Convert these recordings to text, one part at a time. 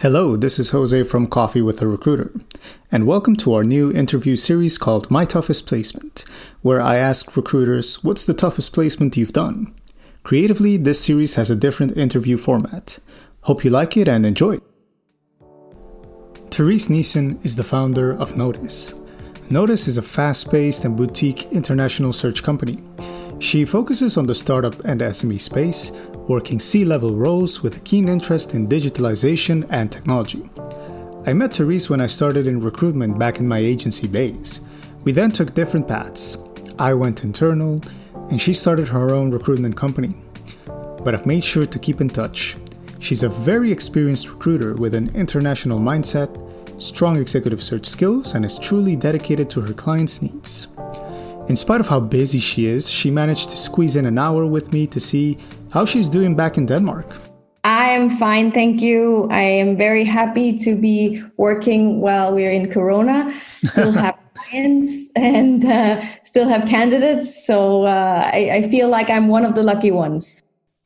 Hello, this is Jose from Coffee with a Recruiter, and welcome to our new interview series called My Toughest Placement, where I ask recruiters, What's the toughest placement you've done? Creatively, this series has a different interview format. Hope you like it and enjoy. Therese Nissen is the founder of Notice. Notice is a fast paced and boutique international search company. She focuses on the startup and SME space working C level roles with a keen interest in digitalization and technology. I met Therese when I started in recruitment back in my agency days. We then took different paths. I went internal, and she started her own recruitment company. But I've made sure to keep in touch. She's a very experienced recruiter with an international mindset, strong executive search skills, and is truly dedicated to her clients' needs. In spite of how busy she is, she managed to squeeze in an hour with me to see how she's doing back in Denmark. I am fine, thank you. I am very happy to be working while we're in Corona. Still have clients and uh, still have candidates, so uh, I, I feel like I'm one of the lucky ones.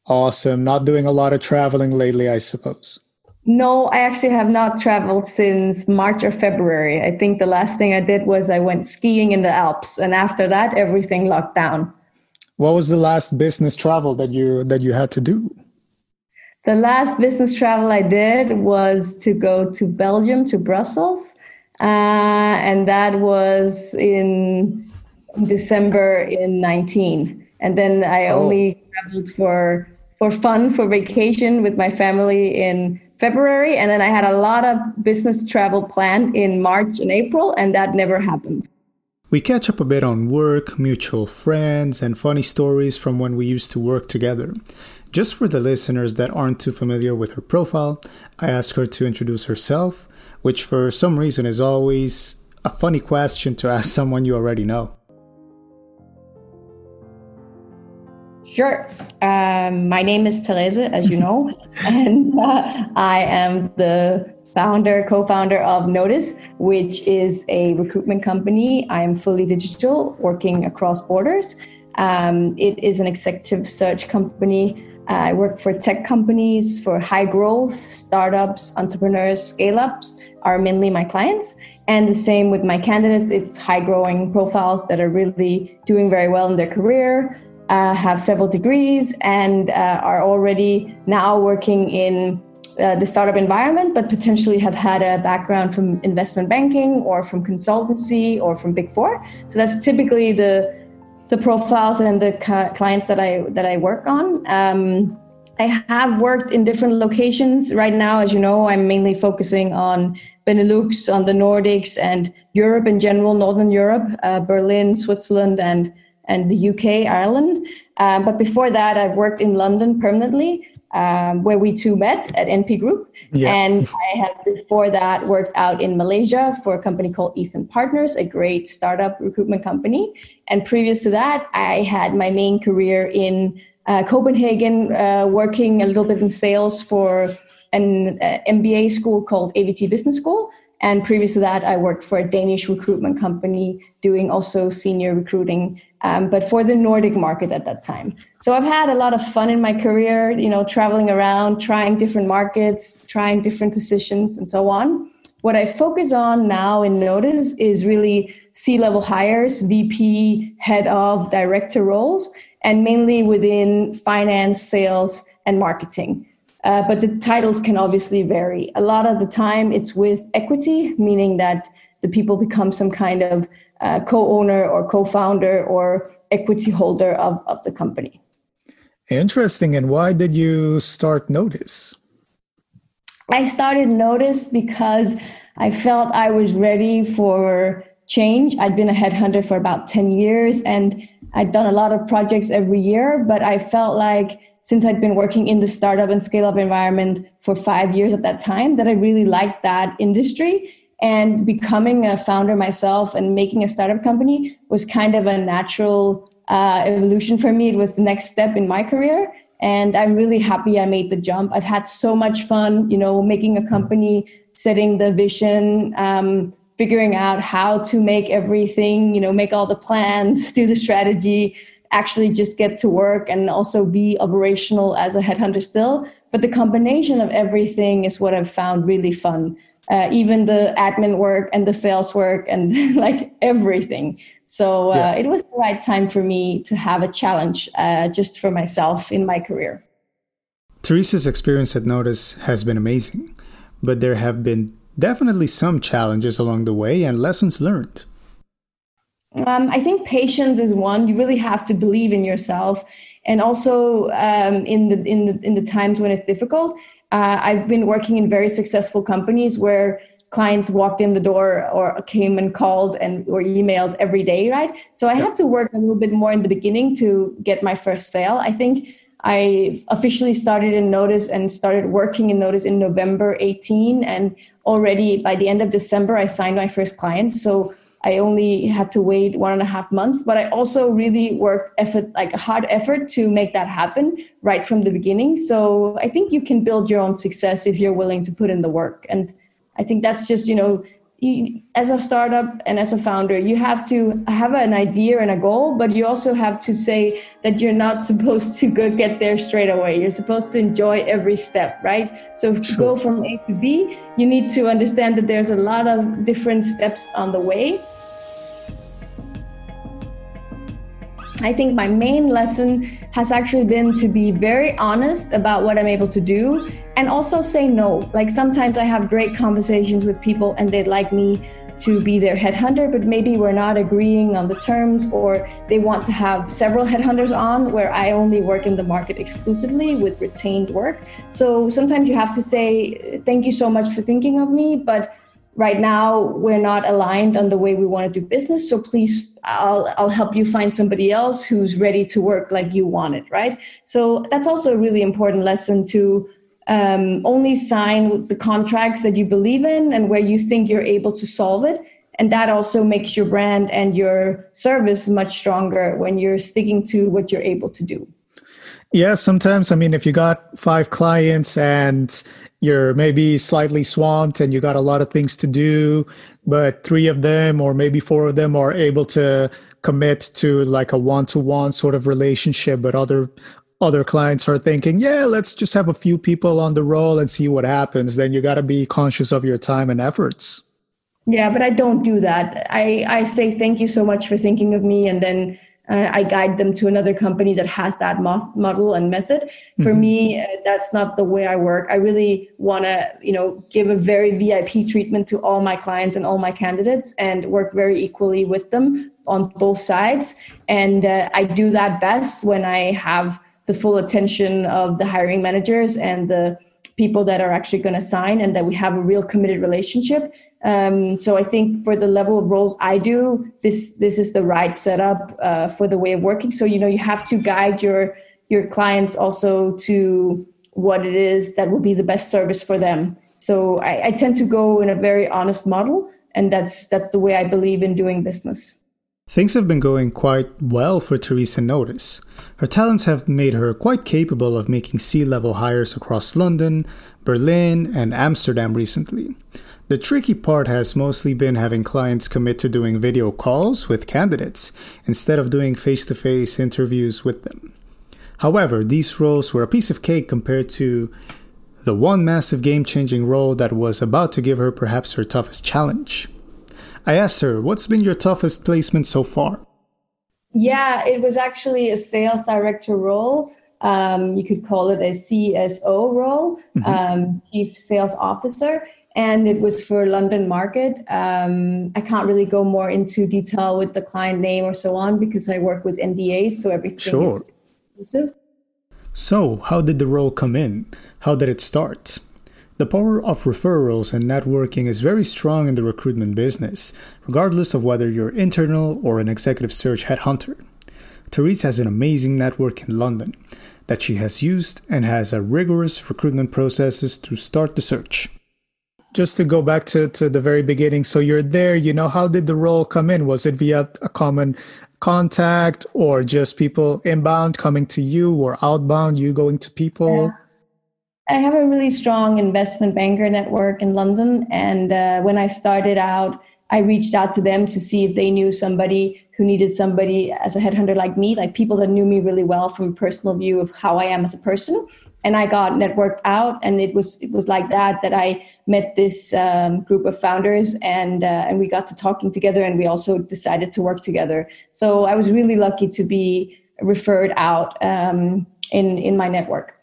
Awesome. Not doing a lot of traveling lately, I suppose. No, I actually have not traveled since March or February. I think the last thing I did was I went skiing in the Alps, and after that, everything locked down. What was the last business travel that you that you had to do? The last business travel I did was to go to Belgium to Brussels, uh, and that was in December in 19. And then I oh. only traveled for for fun for vacation with my family in February, and then I had a lot of business travel planned in March and April, and that never happened. We catch up a bit on work, mutual friends, and funny stories from when we used to work together. Just for the listeners that aren't too familiar with her profile, I ask her to introduce herself, which for some reason is always a funny question to ask someone you already know. Sure. Um, my name is Therese, as you know, and uh, I am the founder, co-founder of Notice, which is a recruitment company. I am fully digital, working across borders. Um, it is an executive search company. I work for tech companies, for high growth startups, entrepreneurs, scale ups are mainly my clients. And the same with my candidates. It's high growing profiles that are really doing very well in their career, uh, have several degrees and uh, are already now working in uh, the startup environment, but potentially have had a background from investment banking or from consultancy or from Big Four. So that's typically the the profiles and the clients that I that I work on. Um, I have worked in different locations. Right now, as you know, I'm mainly focusing on Benelux, on the Nordics, and Europe in general, Northern Europe, uh, Berlin, Switzerland, and and the UK, Ireland. Um, but before that, I've worked in London permanently, um, where we two met at NP Group. Yeah. And I have before that worked out in Malaysia for a company called Ethan Partners, a great startup recruitment company. And previous to that, I had my main career in uh, Copenhagen, uh, working a little bit in sales for an uh, MBA school called AVT Business School. And previous to that, I worked for a Danish recruitment company doing also senior recruiting um, but for the Nordic market at that time. So I've had a lot of fun in my career, you know, traveling around, trying different markets, trying different positions, and so on. What I focus on now in Notice is really C level hires, VP, head of, director roles, and mainly within finance, sales, and marketing. Uh, but the titles can obviously vary. A lot of the time it's with equity, meaning that the people become some kind of uh, co-owner or co-founder or equity holder of, of the company. Interesting. And why did you start Notice? I started Notice because I felt I was ready for change. I'd been a headhunter for about 10 years and I'd done a lot of projects every year, but I felt like since I'd been working in the startup and scale up environment for five years at that time, that I really liked that industry and becoming a founder myself and making a startup company was kind of a natural uh, evolution for me. It was the next step in my career. And I'm really happy I made the jump. I've had so much fun, you know, making a company, setting the vision, um, figuring out how to make everything, you know, make all the plans, do the strategy, actually just get to work and also be operational as a headhunter still but the combination of everything is what I've found really fun. Uh, even the admin work and the sales work and like everything. So uh, yeah. it was the right time for me to have a challenge uh, just for myself in my career. Therese's experience at Notice has been amazing, but there have been definitely some challenges along the way and lessons learned. Um, I think patience is one. You really have to believe in yourself, and also um, in the in the in the times when it's difficult. Uh, I've been working in very successful companies where clients walked in the door or came and called and or emailed every day, right? So I had to work a little bit more in the beginning to get my first sale. I think I officially started in Notice and started working in Notice in November 18, and already by the end of December, I signed my first client. So I only had to wait one and a half months, but I also really worked effort, like a hard effort to make that happen right from the beginning. So I think you can build your own success if you're willing to put in the work. And I think that's just, you know, you, as a startup and as a founder, you have to have an idea and a goal, but you also have to say that you're not supposed to go get there straight away. You're supposed to enjoy every step, right? So to go from A to B, you need to understand that there's a lot of different steps on the way. I think my main lesson has actually been to be very honest about what I'm able to do and also say no. Like sometimes I have great conversations with people and they'd like me to be their headhunter, but maybe we're not agreeing on the terms, or they want to have several headhunters on where I only work in the market exclusively with retained work. So sometimes you have to say, Thank you so much for thinking of me, but right now we're not aligned on the way we want to do business so please I'll, I'll help you find somebody else who's ready to work like you want it right? So that's also a really important lesson to um, only sign the contracts that you believe in and where you think you're able to solve it and that also makes your brand and your service much stronger when you're sticking to what you're able to do. Yeah sometimes i mean if you got five clients and you're maybe slightly swamped and you got a lot of things to do, but three of them or maybe four of them are able to commit to like a one-to-one sort of relationship, but other other clients are thinking, yeah, let's just have a few people on the roll and see what happens. Then you got to be conscious of your time and efforts. Yeah, but I don't do that. I, I say thank you so much for thinking of me, and then uh, I guide them to another company that has that model and method. For mm-hmm. me, uh, that's not the way I work. I really want to, you know, give a very VIP treatment to all my clients and all my candidates, and work very equally with them on both sides. And uh, I do that best when I have the full attention of the hiring managers and the people that are actually going to sign, and that we have a real committed relationship. Um, so I think for the level of roles I do, this this is the right setup uh, for the way of working. So you know you have to guide your your clients also to what it is that will be the best service for them. So I, I tend to go in a very honest model, and that's that's the way I believe in doing business. Things have been going quite well for Theresa Notice. Her talents have made her quite capable of making C level hires across London, Berlin, and Amsterdam recently. The tricky part has mostly been having clients commit to doing video calls with candidates instead of doing face to face interviews with them. However, these roles were a piece of cake compared to the one massive game changing role that was about to give her perhaps her toughest challenge. I asked her, What's been your toughest placement so far? Yeah, it was actually a sales director role. Um, you could call it a CSO role, mm-hmm. um, Chief Sales Officer and it was for London market. Um, I can't really go more into detail with the client name or so on because I work with NDAs, so everything sure. is exclusive. So, how did the role come in? How did it start? The power of referrals and networking is very strong in the recruitment business, regardless of whether you're internal or an executive search headhunter. Therese has an amazing network in London that she has used and has a rigorous recruitment processes to start the search just to go back to, to the very beginning. So you're there you know how did the role come in? Was it via a common contact or just people inbound coming to you or outbound you going to people? Yeah. i have a really strong investment banker network in london and uh, when i started out i reached out to them to see if they knew somebody who needed somebody as a headhunter like me like people that knew me really well from a personal view of how i am as a person and I got networked out, and it was it was like that that I met this um, group of founders, and uh, and we got to talking together, and we also decided to work together. So I was really lucky to be referred out um, in in my network.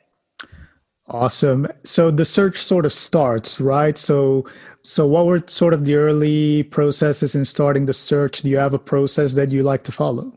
Awesome. So the search sort of starts, right? So so what were sort of the early processes in starting the search? Do you have a process that you like to follow?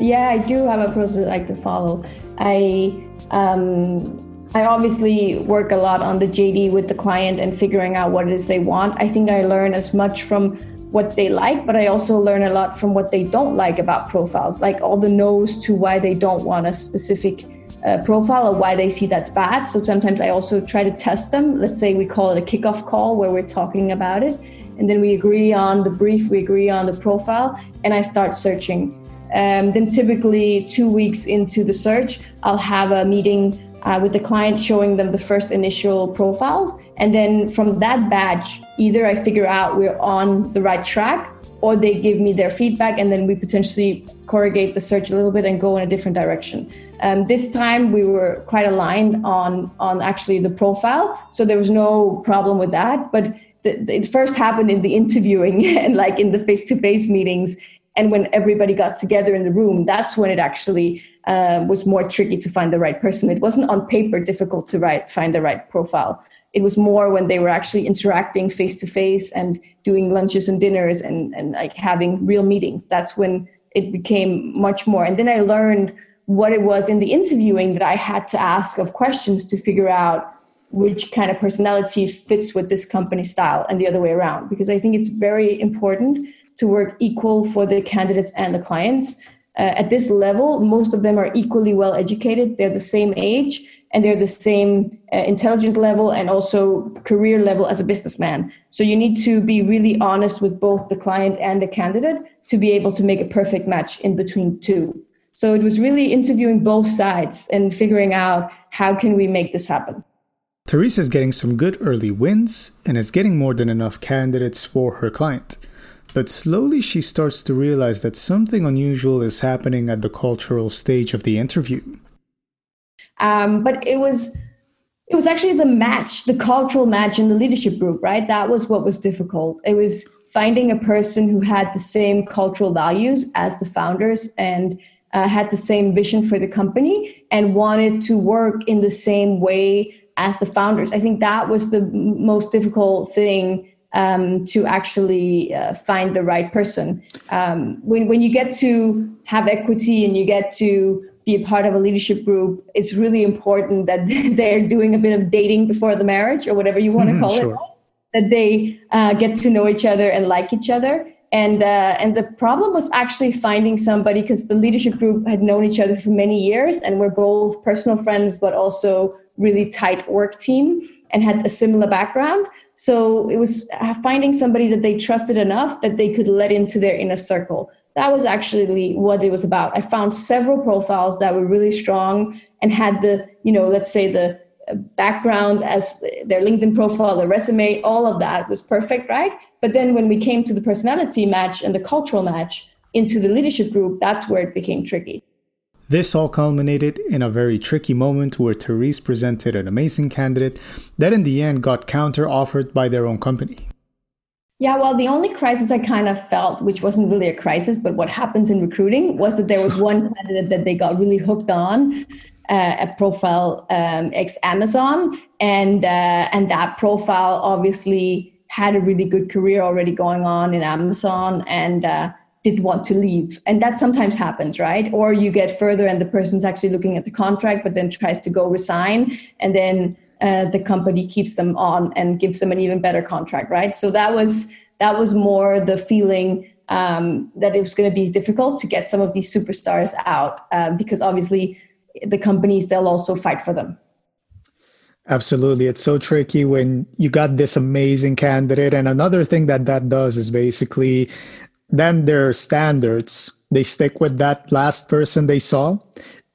Yeah, I do have a process I like to follow. I um, I obviously work a lot on the JD with the client and figuring out what it is they want. I think I learn as much from what they like, but I also learn a lot from what they don't like about profiles, like all the no's to why they don't want a specific uh, profile or why they see that's bad. So sometimes I also try to test them. Let's say we call it a kickoff call where we're talking about it. And then we agree on the brief, we agree on the profile, and I start searching. Um, then typically two weeks into the search, I'll have a meeting uh, with the client showing them the first initial profiles. And then from that batch, either I figure out we're on the right track or they give me their feedback and then we potentially corrugate the search a little bit and go in a different direction. Um, this time we were quite aligned on on actually the profile, so there was no problem with that. But the, the, it first happened in the interviewing and like in the face-to-face meetings and when everybody got together in the room that's when it actually uh, was more tricky to find the right person. It wasn't on paper difficult to write find the right profile. It was more when they were actually interacting face to face and doing lunches and dinners and, and like having real meetings. That's when it became much more. And then i learned what it was in the interviewing that i had to ask of questions to figure out which kind of personality fits with this company style and the other way around. Because i think it's very important to work equal for the candidates and the clients uh, at this level most of them are equally well educated they're the same age and they're the same uh, intelligence level and also career level as a businessman. So you need to be really honest with both the client and the candidate to be able to make a perfect match in between two. So it was really interviewing both sides and figuring out how can we make this happen. Therese is getting some good early wins and is getting more than enough candidates for her client. But slowly she starts to realize that something unusual is happening at the cultural stage of the interview. Um, but it was it was actually the match, the cultural match in the leadership group, right? That was what was difficult. It was finding a person who had the same cultural values as the founders and uh, had the same vision for the company and wanted to work in the same way as the founders. I think that was the most difficult thing um, to actually uh, find the right person. Um, when, when you get to have equity and you get to be a part of a leadership group, it's really important that they're doing a bit of dating before the marriage or whatever you want to call sure. it. That they uh, get to know each other and like each other. And uh, and the problem was actually finding somebody because the leadership group had known each other for many years and we're both personal friends, but also really tight work team and had a similar background. So it was uh, finding somebody that they trusted enough that they could let into their inner circle that was actually what it was about. I found several profiles that were really strong and had the, you know, let's say the uh, background as their LinkedIn profile, the resume, all of that was perfect, right? But then when we came to the personality match and the cultural match into the leadership group, that's where it became tricky. This all culminated in a very tricky moment where Therese presented an amazing candidate that in the end got counter offered by their own company. Yeah, well, the only crisis I kind of felt, which wasn't really a crisis, but what happens in recruiting was that there was one candidate that they got really hooked on, uh, a profile um, ex Amazon, and uh, and that profile obviously had a really good career already going on in Amazon, and uh, did want to leave, and that sometimes happens, right? Or you get further, and the person's actually looking at the contract, but then tries to go resign, and then uh, the company keeps them on and gives them an even better contract, right? So that was that was more the feeling um, that it was going to be difficult to get some of these superstars out um, because obviously the companies they'll also fight for them. Absolutely. It's so tricky when you got this amazing candidate. And another thing that that does is basically then their standards, they stick with that last person they saw.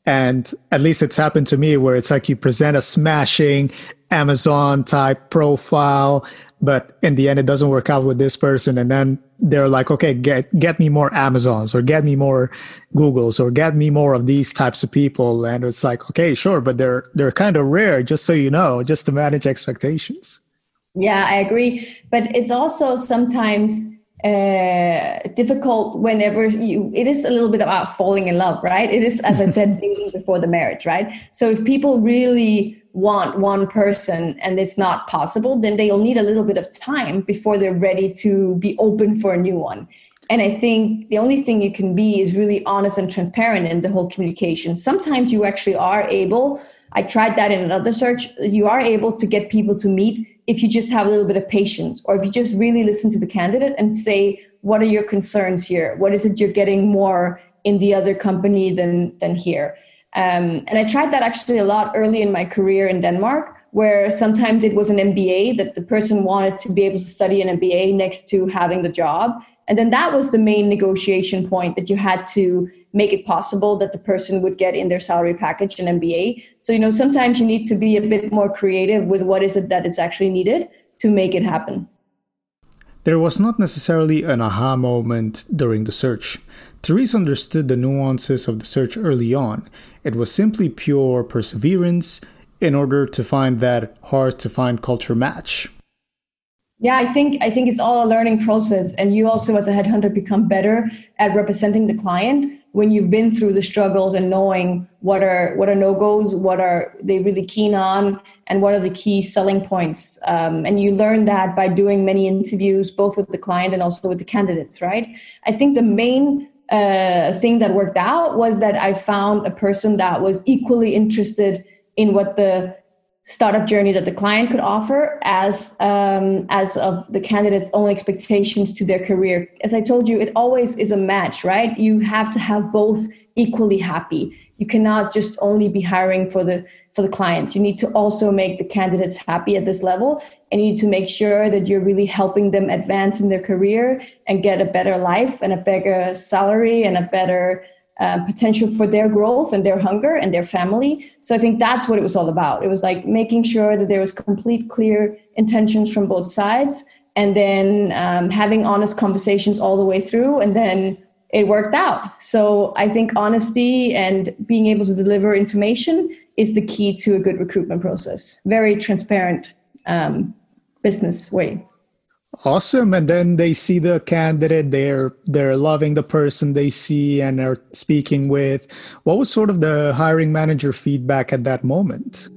And at least it's happened to me where it's like you present a smashing Amazon type profile, but in the end it doesn't work out with this person. And then they're like okay get get me more amazons or get me more googles or get me more of these types of people. And it's like okay sure but they're they're kind of rare just so you know just to manage expectations. Yeah i agree. But it's also sometimes uh, difficult whenever you it is a little bit about falling in love right? It is as i said dating before the marriage right? So if people really want one person and it's not possible then they'll need a little bit of time before they're ready to be open for a new one. And i think the only thing you can be is really honest and transparent in the whole communication. Sometimes you actually are able i tried that in another search. You are able to get people to meet if you just have a little bit of patience or if you just really listen to the candidate and say what are your concerns here? What is it you're getting more in the other company than than here? Um, and i tried that actually a lot early in my career in denmark where sometimes it was an mba that the person wanted to be able to study an mba next to having the job. And then that was the main negotiation point that you had to make it possible that the person would get in their salary package an MBA. So, you know, sometimes you need to be a bit more creative with what is it that is actually needed to make it happen. There was not necessarily an aha moment during the search. Therese understood the nuances of the search early on. It was simply pure perseverance in order to find that hard to find culture match. Yeah, I think I think it's all a learning process and you also as a headhunter become better at representing the client when you've been through the struggles and knowing what are what are no goes, what are they really keen on, and what are the key selling points. Um, and you learn that by doing many interviews, both with the client and also with the candidates. Right? I think the main uh, thing that worked out was that I found a person that was equally interested in what the startup journey that the client could offer as um, as of the candidate's own expectations to their career. As i told you it always is a match right? You have to have both equally happy. You cannot just only be hiring for the for the client. You need to also make the candidates happy at this level and you need to make sure that you're really helping them advance in their career and get a better life and a better salary and a better uh, potential for their growth and their hunger and their family. So I think that's what it was all about. It was like making sure that there was complete, clear intentions from both sides, and then um, having honest conversations all the way through, and then it worked out. So I think honesty and being able to deliver information is the key to a good recruitment process. Very transparent um, business way. Awesome. And then they see the candidate, they're they're loving the person they see and are speaking with. What was sort of the hiring manager feedback at that moment?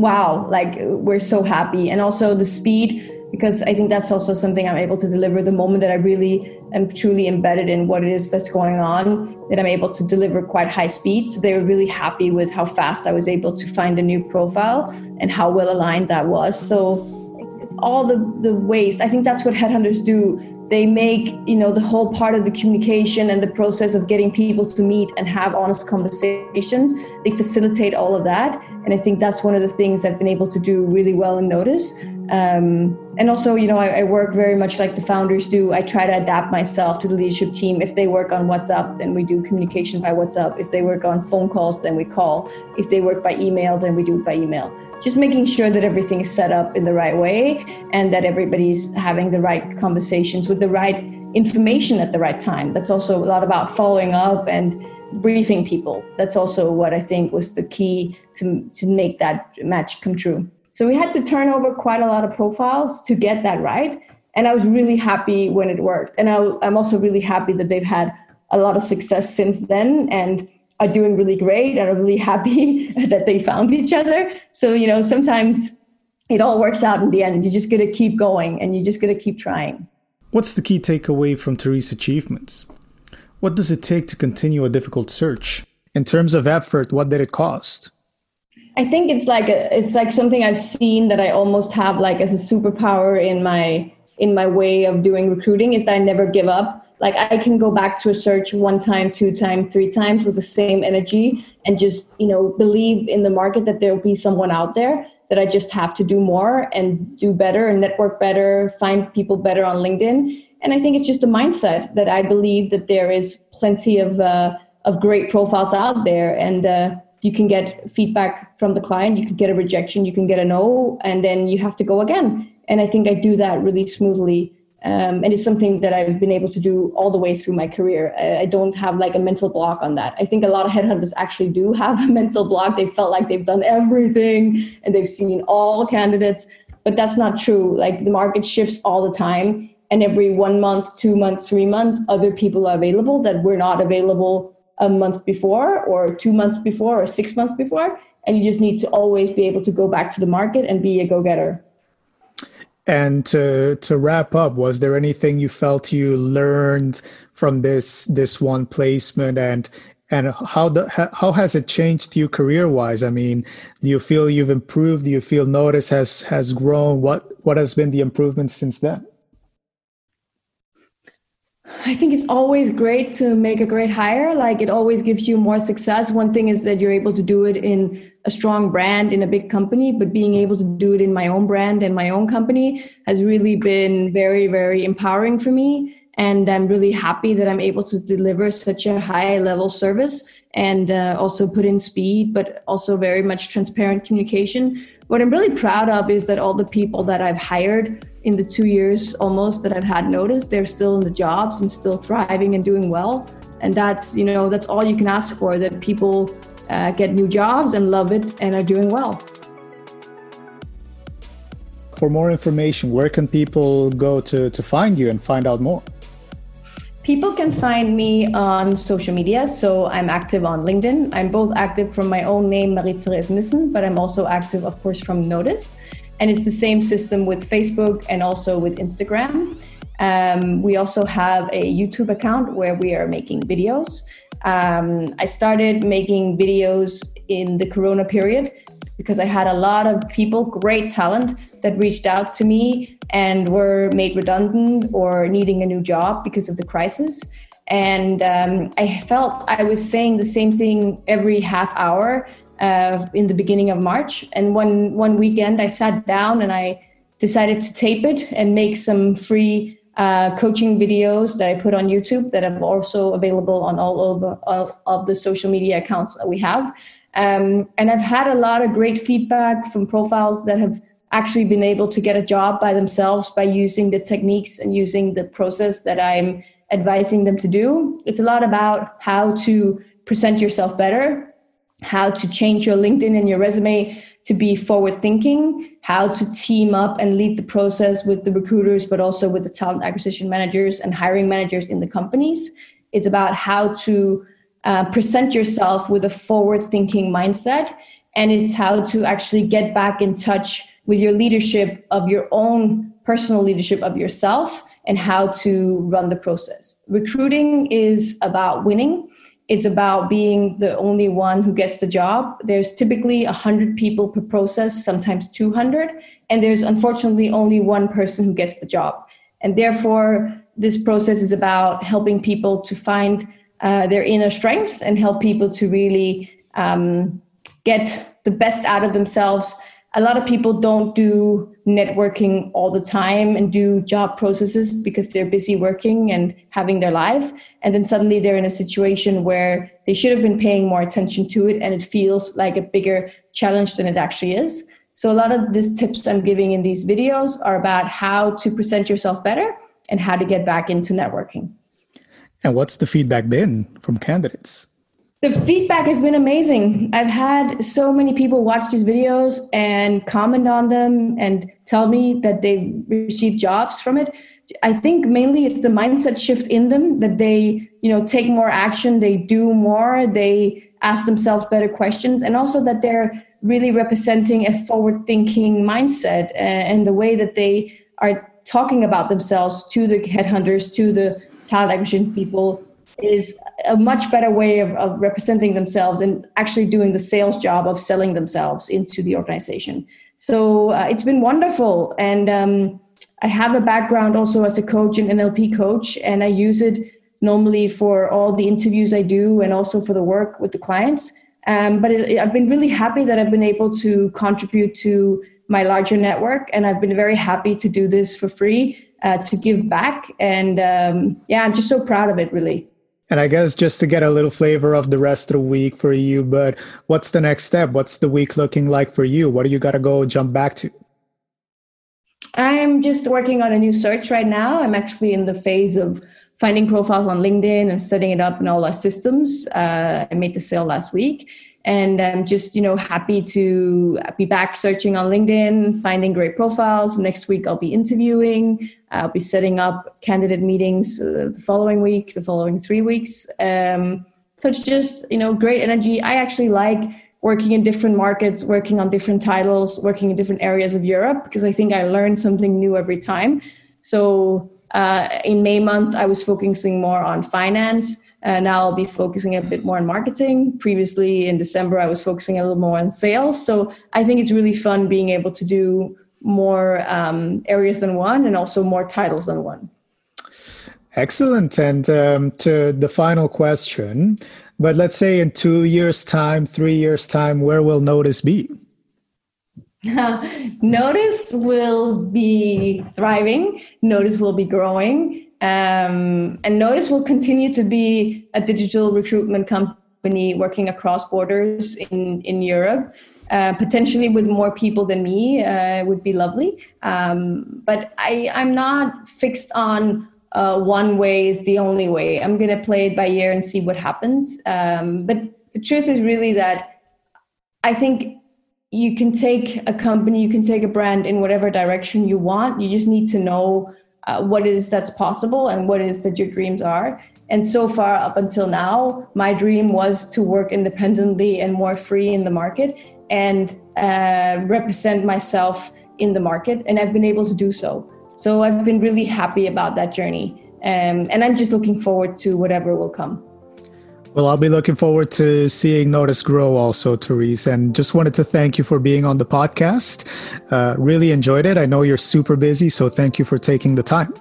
Wow, like we're so happy. And also the speed because I think that's also something I'm able to deliver the moment that I really am truly embedded in what it is that's going on, that I'm able to deliver quite high speed. So they were really happy with how fast I was able to find a new profile and how well aligned that was. So it's, it's all the, the ways. I think that's what headhunters do. They make, you know, the whole part of the communication and the process of getting people to meet and have honest conversations. They facilitate all of that. And I think that's one of the things I've been able to do really well and notice. Um, and also, you know, I, I, work very much like the founders do. I try to adapt myself to the leadership team. If they work on WhatsApp, then we do communication by WhatsApp. If they work on phone calls, then we call. If they work by email, then we do it by email. Just making sure that everything is set up in the right way and that everybody's having the right conversations with the right information at the right time. That's also a lot about following up and briefing people. That's also what I think was the key to, to make that match come true. So we had to turn over quite a lot of profiles to get that right. And I was really happy when it worked. And I, I'm also really happy that they've had a lot of success since then and are doing really great and are really happy that they found each other. So, you know, sometimes it all works out in the end and you just got to keep going and you just got to keep trying. What's the key takeaway from Therese's achievements? What does it take to continue a difficult search? In terms of effort, what did it cost? I think it's like a, it's like something I've seen that I almost have like as a superpower in my in my way of doing recruiting is that I never give up. Like I can go back to a search one time, two times, three times with the same energy and just, you know, believe in the market that there'll be someone out there that I just have to do more and do better and network better, find people better on LinkedIn. And I think it's just a mindset that I believe that there is plenty of uh, of great profiles out there and uh, you can get feedback from the client, you can get a rejection, you can get a no, and then you have to go again. And I think I do that really smoothly. Um, and it's something that I've been able to do all the way through my career. I, I, don't have like a mental block on that. I think a lot of headhunters actually do have a mental block. They felt like they've done everything and they've seen all candidates, but that's not true. Like the market shifts all the time, and every one month, two months, three months, other people are available that were not available a month before, or two months before, or six months before. And you just need to always be able to go back to the market and be a go getter. And to to wrap up, was there anything you felt you learned from this this one placement, and and how the how has it changed you career wise? I mean, do you feel you've improved? Do you feel Notice has has grown? What what has been the improvement since then? I think it's always great to make a great hire. Like it always gives you more success. One thing is that you're able to do it in a strong brand in a big company, but being able to do it in my own brand and my own company has really been very, very empowering for me. And I'm really happy that I'm able to deliver such a high level service and uh, also put in speed, but also very much transparent communication. What I'm really proud of is that all the people that I've hired in the two years almost that I've had notice, they're still in the jobs and still thriving and doing well. And that's, you know, that's all you can ask for that people uh, get new jobs and love it and are doing well. For more information, where can people go to, to find you and find out more? People can find me on social media. So I'm active on LinkedIn. I'm both active from my own name, Marie-Therese Nissen, but I'm also active, of course, from Notice. And it's the same system with Facebook and also with Instagram. Um, we also have a YouTube account where we are making videos. Um, I started making videos in the Corona period because I had a lot of people, great talent, that reached out to me and were made redundant or needing a new job because of the crisis. And um, I felt I was saying the same thing every half hour uh, in the beginning of March. And one one weekend, I sat down and I decided to tape it and make some free uh, coaching videos that I put on YouTube that are also available on all over all of the social media accounts that we have. Um, and I've had a lot of great feedback from profiles that have actually been able to get a job by themselves by using the techniques and using the process that I'm advising them to do. It's a lot about how to present yourself better how to change your LinkedIn and your resume to be forward thinking, how to team up and lead the process with the recruiters, but also with the talent acquisition managers and hiring managers in the companies. It's about how to uh, present yourself with a forward thinking mindset. And it's how to actually get back in touch with your leadership of your own personal leadership of yourself and how to run the process. Recruiting is about winning it's about being the only one who gets the job. There's typically 100 people per process, sometimes 200, and there's unfortunately only one person who gets the job. And therefore, this process is about helping people to find uh, their inner strength and help people to really um, get the best out of themselves. A lot of people don't do networking all the time and do job processes because they're busy working and having their life. And then suddenly they're in a situation where they should have been paying more attention to it and it feels like a bigger challenge than it actually is. So a lot of these tips i'm giving in these videos are about how to present yourself better and how to get back into networking and what's the feedback been from candidates the feedback has been amazing. I've had so many people watch these videos and comment on them and tell me that they received jobs from it. I think mainly it's the mindset shift in them that they, you know, take more action, they do more, they ask themselves better questions, and also that they're really representing a forward-thinking mindset eh, and the way that they are talking about themselves to the headhunters, to the talent acquisition people is a much better way of, of, representing themselves and actually doing the sales job of selling themselves into the organization. So uh, it's been wonderful. And um, I have a background also as a coach and NLP coach, and I use it normally for all the interviews I do and also for the work with the clients. Um, but it, I've been really happy that I've been able to contribute to my larger network, and I've been very happy to do this for free, uh, to give back. And um, yeah, I'm just so proud of it, really. And I guess just to get a little flavor of the rest of the week for you, but what's the next step? What's the week looking like for you? What do you got to go jump back to? I'm just working on a new search right now. I'm actually in the phase of finding profiles on LinkedIn and setting it up in all our systems. Uh, I made the sale last week and I'm just you know happy to be back searching on LinkedIn, finding great profiles. Next week I'll be interviewing. I'll be setting up candidate meetings uh, the following week, the following three weeks. Um, so it's just you know great energy. I actually like working in different markets, working on different titles, working in different areas of Europe because I think I learn something new every time. So uh, in May month, I was focusing more on finance. Uh, now I'll be focusing a bit more on marketing. Previously in December, I was focusing a little more on sales. So I think it's really fun being able to do more um, areas than one and also more titles than one. Excellent. And um, to the final question, but let's say in two years' time, three years' time, where will Notice be? Notice will be thriving. Notice will be growing. Um, and Notice will continue to be a digital recruitment company working across borders in, in Europe. Uh, potentially with more people than me uh, would be lovely. Um, but I, I'm not fixed on uh, one way is the only way. I'm going to play it by ear and see what happens. Um, but the truth is really that I think you can take a company, you can take a brand in whatever direction you want. You just need to know uh, what is that's possible and what is that your dreams are. And so far, up until now, my dream was to work independently and more free in the market and uh, represent myself in the market. And I've been able to do so. So I've been really happy about that journey. Um, and I'm just looking forward to whatever will come. Well, I'll be looking forward to seeing Notice grow also, Therese. And just wanted to thank you for being on the podcast. Uh, really enjoyed it. I know you're super busy, so thank you for taking the time.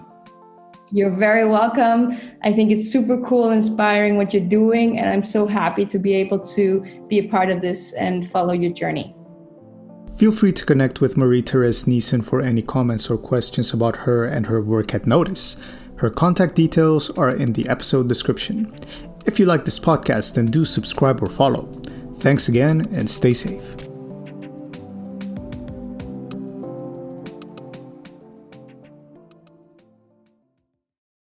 You're very welcome. I think it's super cool, inspiring what you're doing. And I'm so happy to be able to be a part of this and follow your journey. Feel free to connect with Marie Therese Nissen for any comments or questions about her and her work at Notice. Her contact details are in the episode description. If you like this podcast, then do subscribe or follow. Thanks again and stay safe.